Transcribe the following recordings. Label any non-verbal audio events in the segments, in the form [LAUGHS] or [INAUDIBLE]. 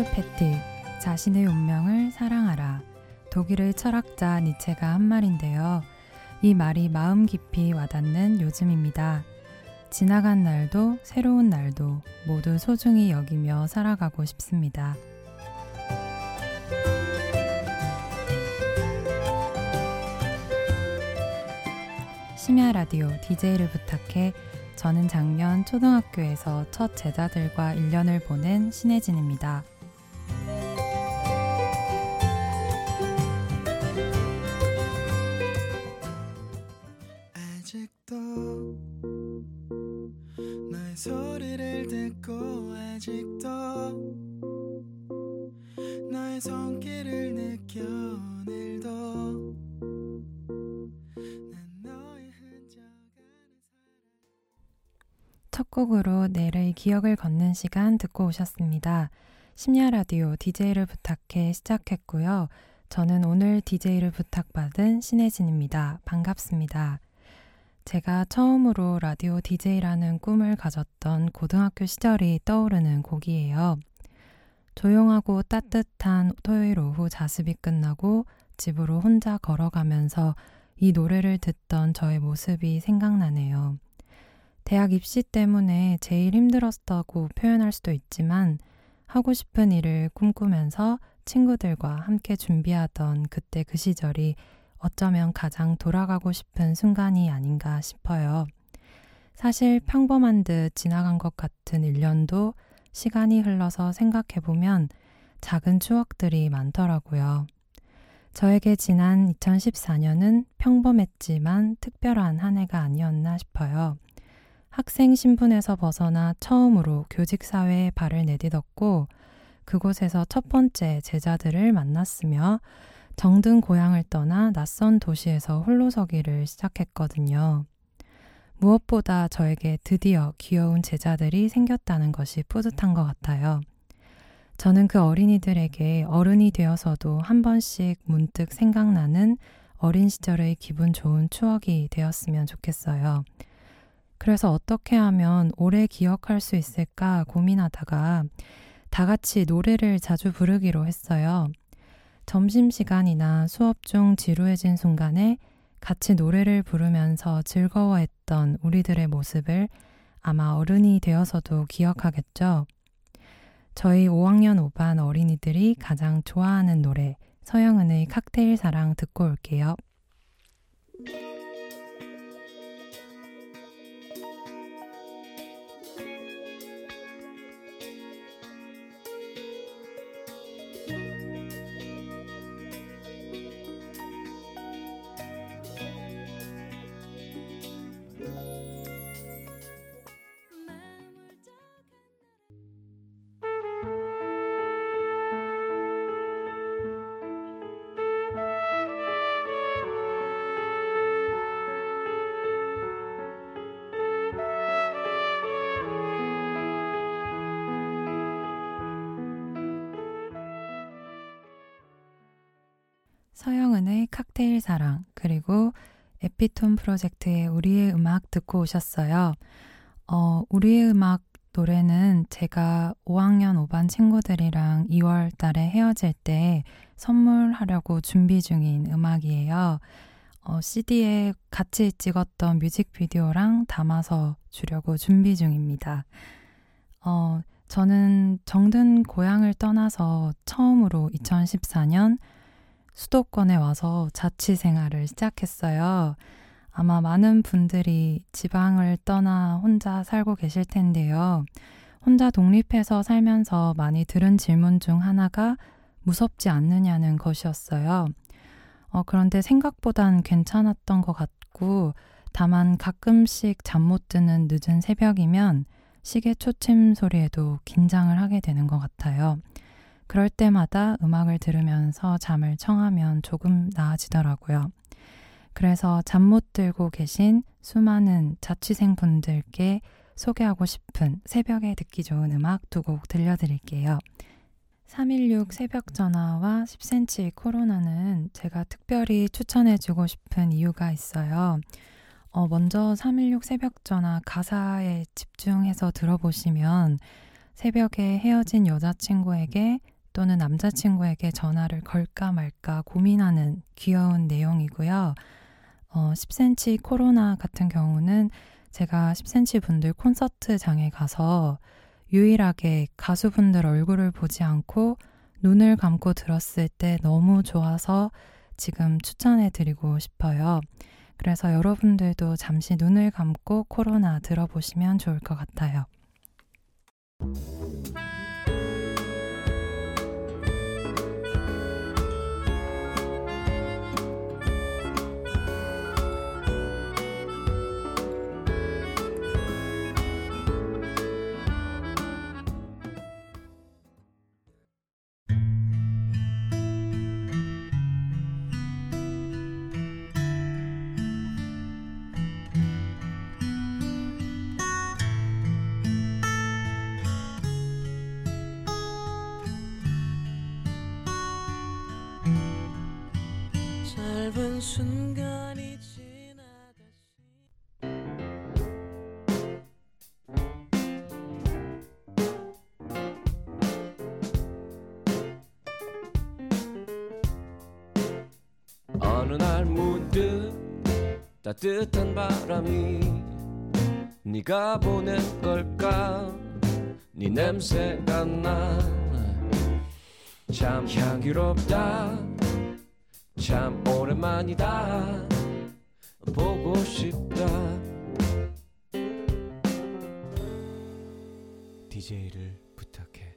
아모르 페티, 자신의 운명을 사랑하라. 독일의 철학자 니체가 한 말인데요. 이 말이 마음 깊이 와닿는 요즘입니다. 지나간 날도 새로운 날도 모두 소중히 여기며 살아가고 싶습니다. 심야 라디오 DJ를 부탁해 저는 작년 초등학교에서 첫 제자들과 1년을 보낸 신혜진입니다. 기억을 걷는 시간 듣고 오셨습니다. 심야 라디오 DJ를 부탁해 시작했고요. 저는 오늘 DJ를 부탁받은 신혜진입니다. 반갑습니다. 제가 처음으로 라디오 DJ라는 꿈을 가졌던 고등학교 시절이 떠오르는 곡이에요. 조용하고 따뜻한 토요일 오후 자습이 끝나고 집으로 혼자 걸어가면서 이 노래를 듣던 저의 모습이 생각나네요. 대학 입시 때문에 제일 힘들었다고 표현할 수도 있지만 하고 싶은 일을 꿈꾸면서 친구들과 함께 준비하던 그때 그 시절이 어쩌면 가장 돌아가고 싶은 순간이 아닌가 싶어요. 사실 평범한 듯 지나간 것 같은 1년도 시간이 흘러서 생각해보면 작은 추억들이 많더라고요. 저에게 지난 2014년은 평범했지만 특별한 한 해가 아니었나 싶어요. 학생 신분에서 벗어나 처음으로 교직 사회에 발을 내딛었고 그곳에서 첫 번째 제자들을 만났으며 정든 고향을 떠나 낯선 도시에서 홀로 서기를 시작했거든요. 무엇보다 저에게 드디어 귀여운 제자들이 생겼다는 것이 뿌듯한 것 같아요. 저는 그 어린이들에게 어른이 되어서도 한 번씩 문득 생각나는 어린 시절의 기분 좋은 추억이 되었으면 좋겠어요. 그래서 어떻게 하면 오래 기억할 수 있을까 고민하다가 다 같이 노래를 자주 부르기로 했어요. 점심시간이나 수업 중 지루해진 순간에 같이 노래를 부르면서 즐거워했던 우리들의 모습을 아마 어른이 되어서도 기억하겠죠. 저희 5학년 5반 어린이들이 가장 좋아하는 노래 서영은의 칵테일 사랑 듣고 올게요. 서영은의 칵테일 사랑, 그리고 에피톤 프로젝트의 우리의 음악 듣고 오셨어요. 어, 우리의 음악 노래는 제가 5학년 5반 친구들이랑 2월 달에 헤어질 때 선물하려고 준비 중인 음악이에요. 어, CD에 같이 찍었던 뮤직비디오랑 담아서 주려고 준비 중입니다. 어, 저는 정든 고향을 떠나서 처음으로 2014년 수도권에 와서 자취 생활을 시작했어요. 아마 많은 분들이 지방을 떠나 혼자 살고 계실 텐데요. 혼자 독립해서 살면서 많이 들은 질문 중 하나가 무섭지 않느냐는 것이었어요. 어, 그런데 생각보단 괜찮았던 것 같고, 다만 가끔씩 잠 못 드는 늦은 새벽이면 시계 초침 소리에도 긴장을 하게 되는 것 같아요. 그럴 때마다 음악을 들으면서 잠을 청하면 조금 나아지더라고요. 그래서 잠 못 들고 계신 수많은 자취생 분들께 소개하고 싶은 새벽에 듣기 좋은 음악 두 곡 들려드릴게요. 316 새벽 전화와 10cm 코로나는 제가 특별히 추천해주고 싶은 이유가 있어요. 어, 먼저 316 새벽 전화 가사에 집중해서 들어보시면 새벽에 헤어진 여자친구에게 또는 남자친구에게 전화를 걸까 말까 고민하는 귀여운 내용이고요. 어, 10cm 코로나 같은 경우는 제가 10cm 분들 콘서트장에 가서 유일하게 가수분들 얼굴을 보지 않고 눈을 감고 들었을 때 너무 좋아서 지금 추천해 드리고 싶어요. 그래서 여러분들도 잠시 눈을 감고 코로나 들어보시면 좋을 것 같아요. 짧은 순간이 어느 날 문득 따뜻한 바람이 네가 보낸 걸까? 네 냄새가 나 참 향기롭다 참 오랜만이다. 보고 싶다. DJ를 부탁해.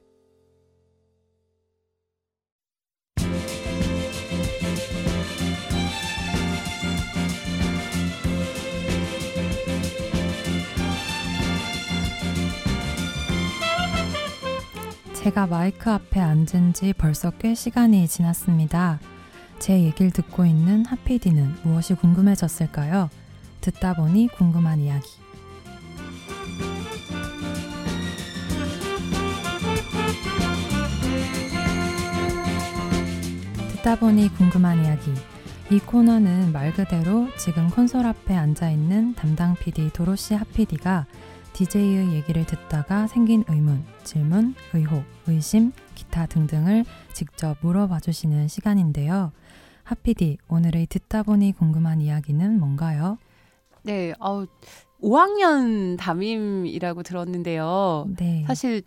제가 마이크 앞에 앉은 지 벌써 꽤 시간이 지났습니다. 제 얘기를 듣고 있는 하피디는 무엇이 궁금해졌을까요? 듣다 보니 궁금한 이야기. 듣다 보니 궁금한 이야기. 이 코너는 말 그대로 지금 콘솔 앞에 앉아 있는 담당 PD 도로시 하피디가 DJ의 얘기를 듣다가 생긴 의문, 질문, 의혹, 의심, 기타 등등을 직접 물어봐 주시는 시간인데요. 하피디, 오늘의 듣다 보니 궁금한 이야기는 뭔가요? 네, 어, 5학년 담임이라고 들었는데요. 네. 사실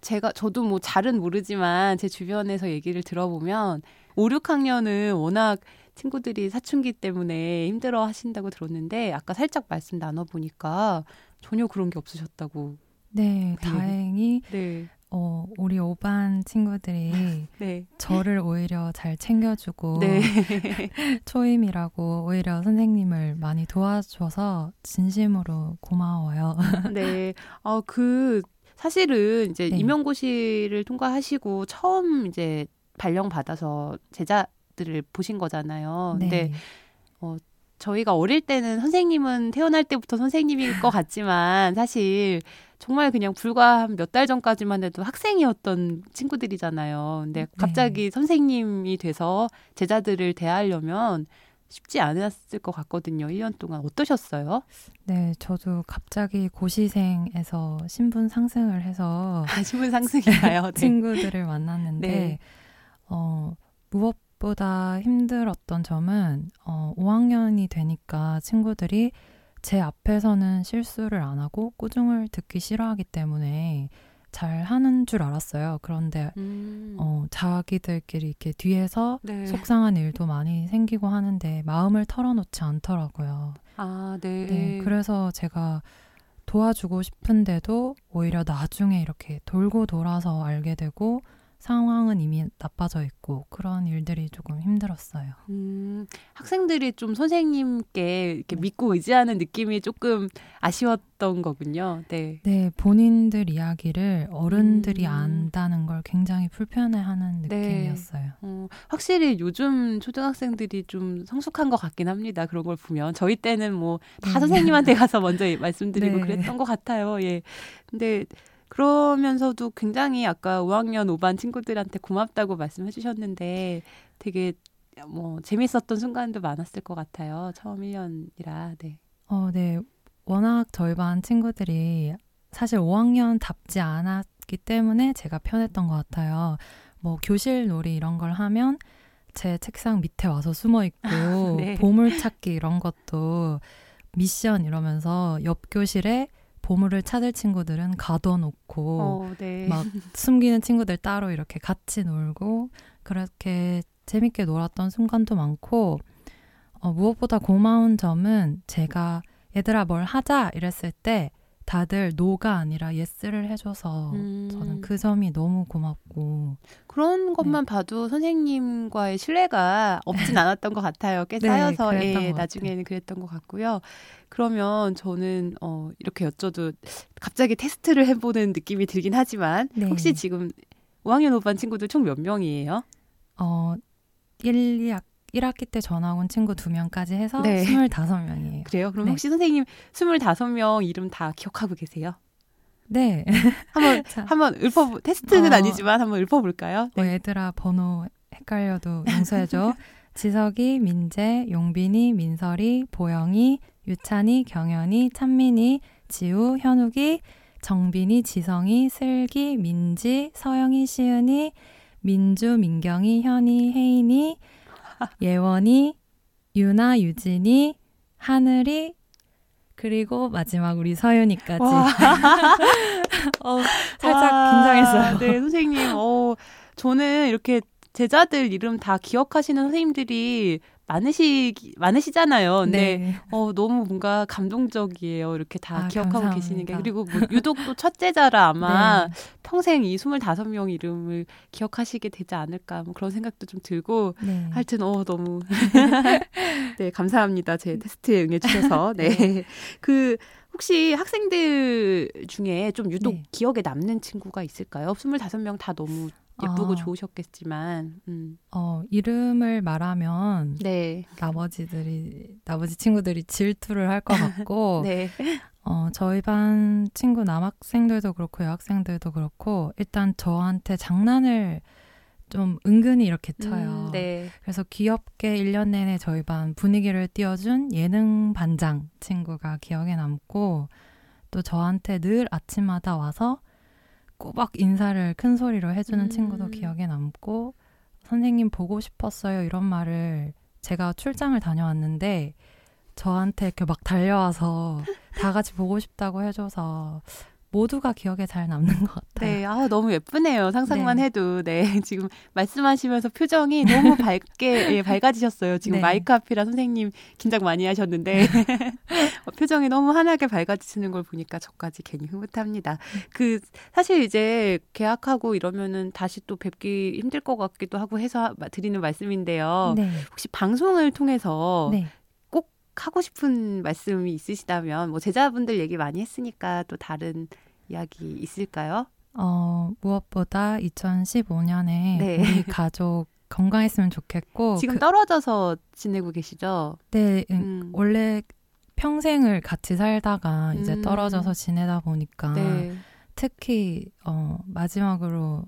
제가 저도 뭐 잘은 모르지만 제 주변에서 얘기를 들어보면 5, 6학년은 워낙 친구들이 사춘기 때문에 힘들어 하신다고 들었는데 아까 살짝 말씀 나눠 보니까 전혀 그런 게 없으셨다고. 네, 다행히 네. 어, 우리 오반 친구들이 [LAUGHS] 네. 저를 오히려 잘 챙겨주고 네. [LAUGHS] 초임이라고 오히려 선생님을 많이 도와줘서 진심으로 고마워요. [LAUGHS] 네. 어, 그 사실은 이제 네. 임용고시를 통과하시고 처음 이제 발령 받아서 제자들을 보신 거잖아요. 네. 근데 어, 저희가 어릴 때는 선생님은 태어날 때부터 선생님일 것 같지만 사실 정말 그냥 불과 몇 달 전까지만 해도 학생이었던 친구들이잖아요. 근데 네. 갑자기 네. 선생님이 돼서 제자들을 대하려면 쉽지 않았을 것 같거든요. 1년 동안 어떠셨어요? 네, 저도 갑자기 고시생에서 신분 상승을 해서 아, 신분 상승이나요? [LAUGHS] 네. 친구들을 만났는데 네. 어, 무엇보다 힘들었던 점은 어, 5학년이 되니까 친구들이 제 앞에서는 실수를 안 하고 꾸중을 듣기 싫어하기 때문에 잘 하는 줄 알았어요. 그런데 음. 어, 자기들끼리 이렇게 뒤에서 네. 속상한 일도 많이 생기고 하는데 마음을 털어놓지 않더라고요. 아, 네. 네. 그래서 제가 도와주고 싶은데도 오히려 나중에 이렇게 돌고 돌아서 알게 되고 상황은 이미 나빠져 있고 그런 일들이 조금 힘들었어요. 음, 학생들이 좀 선생님께 이렇게 네. 믿고 의지하는 느낌이 조금 아쉬웠던 거군요. 네. 네, 본인들 이야기를 어른들이 음. 안다는 걸 굉장히 불편해하는 네. 느낌이었어요. 네. 어, 확실히 요즘 초등학생들이 좀 성숙한 것 같긴 합니다. 그런 걸 보면 저희 때는 뭐다 네. 선생님한테 가서 먼저 말씀드리고 네. 그랬던 것 같아요. 예. 근데 그러면서도 굉장히 아까 5학년 5반 친구들한테 고맙다고 말씀해 주셨는데 되게 뭐 재밌었던 순간도 많았을 것 같아요. 처음 1년이라. 네. 어, 네. 워낙 저희 반 친구들이 사실 5학년 답지 않았 있었기 때문에 제가 편했던 것 같아요. 뭐 교실 놀이 이런 걸 하면 제 책상 밑에 와서 숨어 있고 네. 보물 찾기 이런 것도 미션 이러면서 옆 교실에 보물을 찾을 친구들은 가둬놓고 어, 네. 막 숨기는 친구들 따로 이렇게 같이 놀고 그렇게 재밌게 놀았던 순간도 많고 어, 무엇보다 고마운 점은 제가 얘들아 뭘 하자 이랬을 때 다들 no가 아니라 yes를 해줘서 음. 저는 그 점이 너무 고맙고 그런 것만 네. 봐도 선생님과의 신뢰가 없진 [LAUGHS] 않았던 것 같아요. 꽤 네, 쌓여서 예, 나중에는 그랬던 것 같고요. 그러면 저는 어, 이렇게 여쭤도 갑자기 테스트를 해보는 느낌이 들긴 하지만 네. 혹시 지금 5학년 5반 친구들 총 몇 명이에요? 어 1, 2학 1학기 때 전화 온 친구 2명까지 해서 네. 25명이에요. 그래요? 그럼 네. 혹시 선생님 25명 이름 다 기억하고 계세요? 네. [LAUGHS] 한번 [LAUGHS] 한번 읊어 테스트는 어, 아니지만 한번 읊어 볼까요? 네. 뭐 얘들아 번호 헷갈려도 [LAUGHS] 용서해 줘. 지석이, 민재, 용빈이, 민설이, 보영이, 유찬이, 경연이, 찬민이, 지우, 현욱이, 정빈이, 지성이, 슬기, 민지, 서영이, 시은이, 민주, 민경이, 현이, 혜인이, 예원이, 유나, 유진이, 하늘이, 그리고 마지막 우리 서윤이까지. [LAUGHS] 어, 살짝 와, 긴장했어요. 네, 선생님. 어, 저는 이렇게 제자들 이름 다 기억하시는 선생님들이 많으시 많으시잖아요. 근데 네. 어 너무 뭔가 감동적이에요. 이렇게 다 아, 기억하고 감사합니다. 계시는 게 그리고 뭐 유독 또 첫째자라 아마 네. 평생 이 25명 이름을 기억하시게 되지 않을까 뭐 그런 생각도 좀 들고 네. 하여튼 어 너무 [LAUGHS] 네, 감사합니다. 제 테스트에 응해 주셔서. [LAUGHS] 네. 네. 그 혹시 학생들 중에 좀 유독 네. 기억에 남는 친구가 있을까요? 25명 다 너무 예쁘고 아. 좋으셨겠지만, 음. 어, 이름을 말하면, 네. 나머지들이, 나머지 친구들이 질투를 할 것 [LAUGHS] 같고, 네. 어, 저희 반 친구 남학생들도 그렇고, 여학생들도 그렇고, 일단 저한테 장난을 좀 은근히 이렇게 쳐요. 음, 네. 그래서 귀엽게 1년 내내 저희 반 분위기를 띄워준 예능 반장 친구가 기억에 남고, 또 저한테 늘 아침마다 와서 꼬박 인사를 큰 소리로 해주는 음. 친구도 기억에 남고 선생님 보고 싶었어요 이런 말을 제가 출장을 다녀왔는데 저한테 이렇게 막 달려와서 다 같이 보고 싶다고 해줘서 모두가 기억에 잘 남는 것 같아요. 네, 아 너무 예쁘네요. 상상만 네. 해도 네 [LAUGHS] 지금 말씀하시면서 표정이 너무 밝게 예, 밝아지셨어요. 지금 네. 마이크 앞이라 선생님 긴장 많이 하셨는데 [LAUGHS] 어, 표정이 너무 환하게 밝아지시는 걸 보니까 저까지 괜히 흐뭇합니다. 그 사실 이제 계약하고 이러면은 다시 또 뵙기 힘들 것 같기도 하고 해서 드리는 말씀인데요. 네. 혹시 방송을 통해서 네. 하고 싶은 말씀이 있으시다면 뭐 제자분들 얘기 많이 했으니까 또 다른 이야기 있을까요? 어, 무엇보다 2015년에 네. 우리 가족 건강했으면 좋겠고 지금 그, 떨어져서 지내고 계시죠? 네, 음. 음. 원래 평생을 같이 살다가 이제 음. 떨어져서 지내다 보니까 네. 특히 어 마지막으로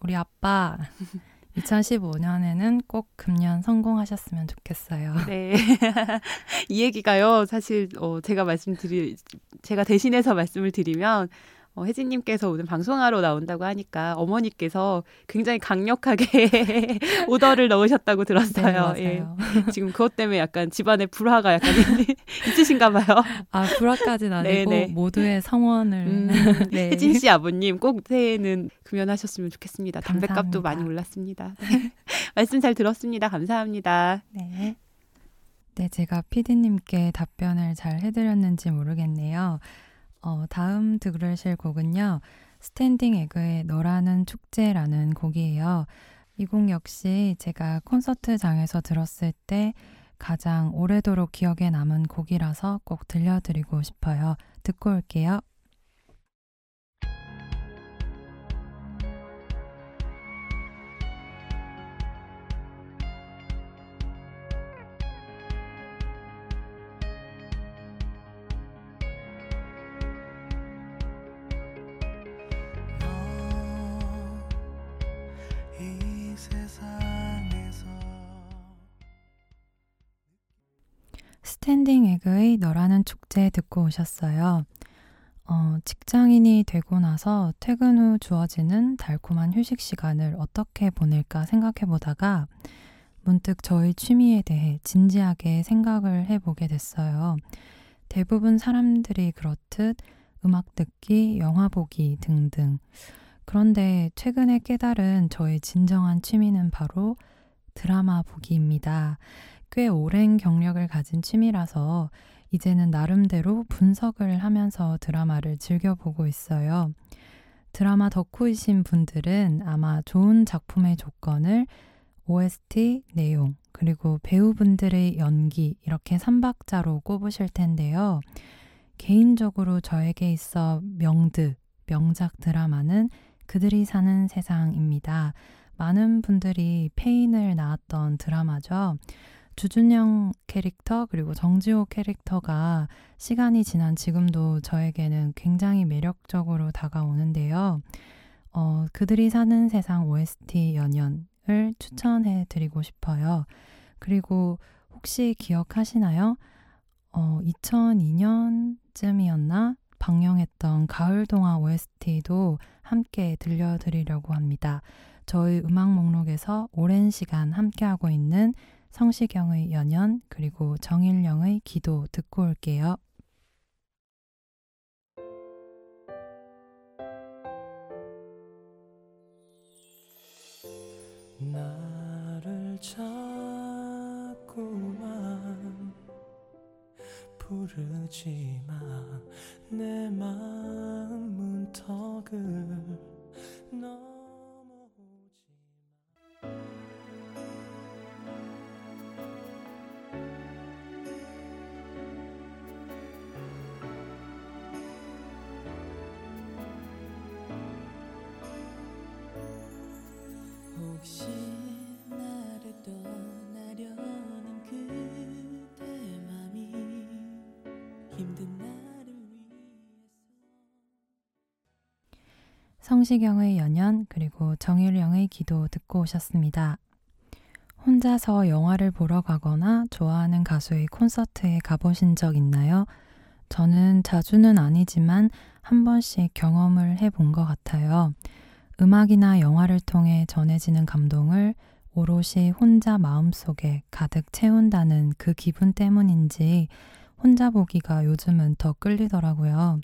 우리 아빠 [LAUGHS] 2015년에는 꼭 금년 성공하셨으면 좋겠어요. 네. [LAUGHS] 이 얘기가요, 사실, 어, 제가 말씀드리, 제가 대신해서 말씀을 드리면, 어, 혜진님께서 오늘 방송하러 나온다고 하니까 어머니께서 굉장히 강력하게 [LAUGHS] 오더를 넣으셨다고 들었어요. 네, 예. 지금 그것 때문에 약간 집안에 불화가 약간 [LAUGHS] 있으신가 봐요. 아, 불화까지는 아니고 네네. 모두의 성원을. 음, 네. [LAUGHS] 혜진 씨 아버님 꼭 새해에는 금연하셨으면 좋겠습니다. 담배값도 많이 올랐습니다. 네. 말씀 잘 들었습니다. 감사합니다. 네. 네, 제가 피디님께 답변을 잘 해드렸는지 모르겠네요. 어, 다음 들으실 곡은요. 스탠딩 에그의 너라는 축제라는 곡이에요. 이 곡 역시 제가 콘서트장에서 들었을 때 가장 오래도록 기억에 남은 곡이라서 꼭 들려드리고 싶어요. 듣고 올게요. 스탠딩 에그의 너라는 축제 듣고 오셨어요. 어, 직장인이 되고 나서 퇴근 후 주어지는 달콤한 휴식 시간을 어떻게 보낼까 생각해 보다가 문득 저의 취미에 대해 진지하게 생각을 해보게 됐어요. 대부분 사람들이 그렇듯 음악 듣기, 영화 보기 등등. 그런데 최근에 깨달은 저의 진정한 취미는 바로 드라마 보기입니다. 꽤 오랜 경력을 가진 취미라서 이제는 나름대로 분석을 하면서 드라마를 즐겨보고 있어요. 드라마 덕후이신 분들은 아마 좋은 작품의 조건을 OST 내용, 그리고 배우분들의 연기, 이렇게 3박자로 꼽으실 텐데요. 개인적으로 저에게 있어 명드, 명작 드라마는 그들이 사는 세상입니다. 많은 분들이 페인을 낳았던 드라마죠. 주준영 캐릭터 그리고 정지호 캐릭터가 시간이 지난 지금도 저에게는 굉장히 매력적으로 다가오는데요. 어, 그들이 사는 세상 OST 연연을 추천해 드리고 싶어요. 그리고 혹시 기억하시나요? 어, 2002년쯤이었나? 방영했던 가을동화 OST도 함께 들려드리려고 합니다. 저희 음악 목록에서 오랜 시간 함께하고 있는 성시경의 연연 그리고 정일령의 기도 듣고 올게요. 나를 자꾸만 부르지만 내 마음 문턱을 너 성시경의 연연 그리고 정일영의 기도 듣고 오셨습니다. 혼자서 영화를 보러 가거나 좋아하는 가수의 콘서트에 가보신 적 있나요? 저는 자주는 아니지만 한 번씩 경험을 해본 것 같아요. 음악이나 영화를 통해 전해지는 감동을 오롯이 혼자 마음속에 가득 채운다는 그 기분 때문인지 혼자 보기가 요즘은 더 끌리더라고요.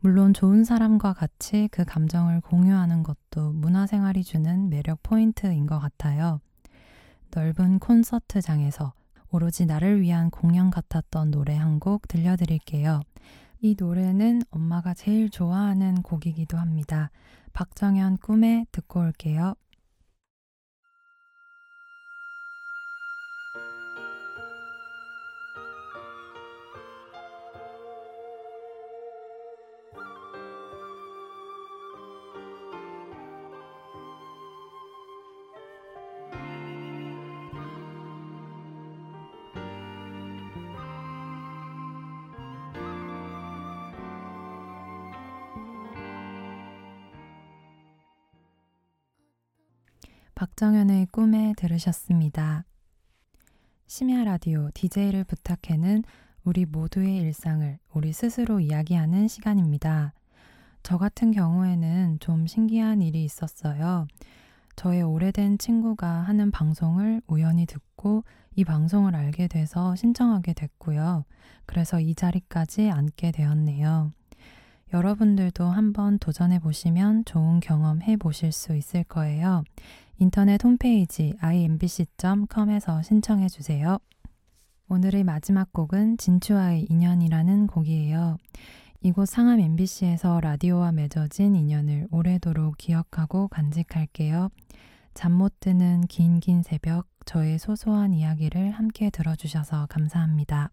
물론 좋은 사람과 같이 그 감정을 공유하는 것도 문화생활이 주는 매력 포인트인 것 같아요. 넓은 콘서트장에서 오로지 나를 위한 공연 같았던 노래 한 곡 들려드릴게요. 이 노래는 엄마가 제일 좋아하는 곡이기도 합니다. 박정현 꿈에 듣고 올게요. 박정현의 꿈에 들으셨습니다. 심야 라디오 DJ를 부탁해는 우리 모두의 일상을 우리 스스로 이야기하는 시간입니다. 저 같은 경우에는 좀 신기한 일이 있었어요. 저의 오래된 친구가 하는 방송을 우연히 듣고 이 방송을 알게 돼서 신청하게 됐고요. 그래서 이 자리까지 앉게 되었네요. 여러분들도 한번 도전해 보시면 좋은 경험 해 보실 수 있을 거예요. 인터넷 홈페이지 imbc.com에서 신청해 주세요. 오늘의 마지막 곡은 진추와의 인연이라는 곡이에요. 이곳 상암 MBC에서 라디오와 맺어진 인연을 오래도록 기억하고 간직할게요. 잠 못 드는 긴긴 새벽 저의 소소한 이야기를 함께 들어주셔서 감사합니다.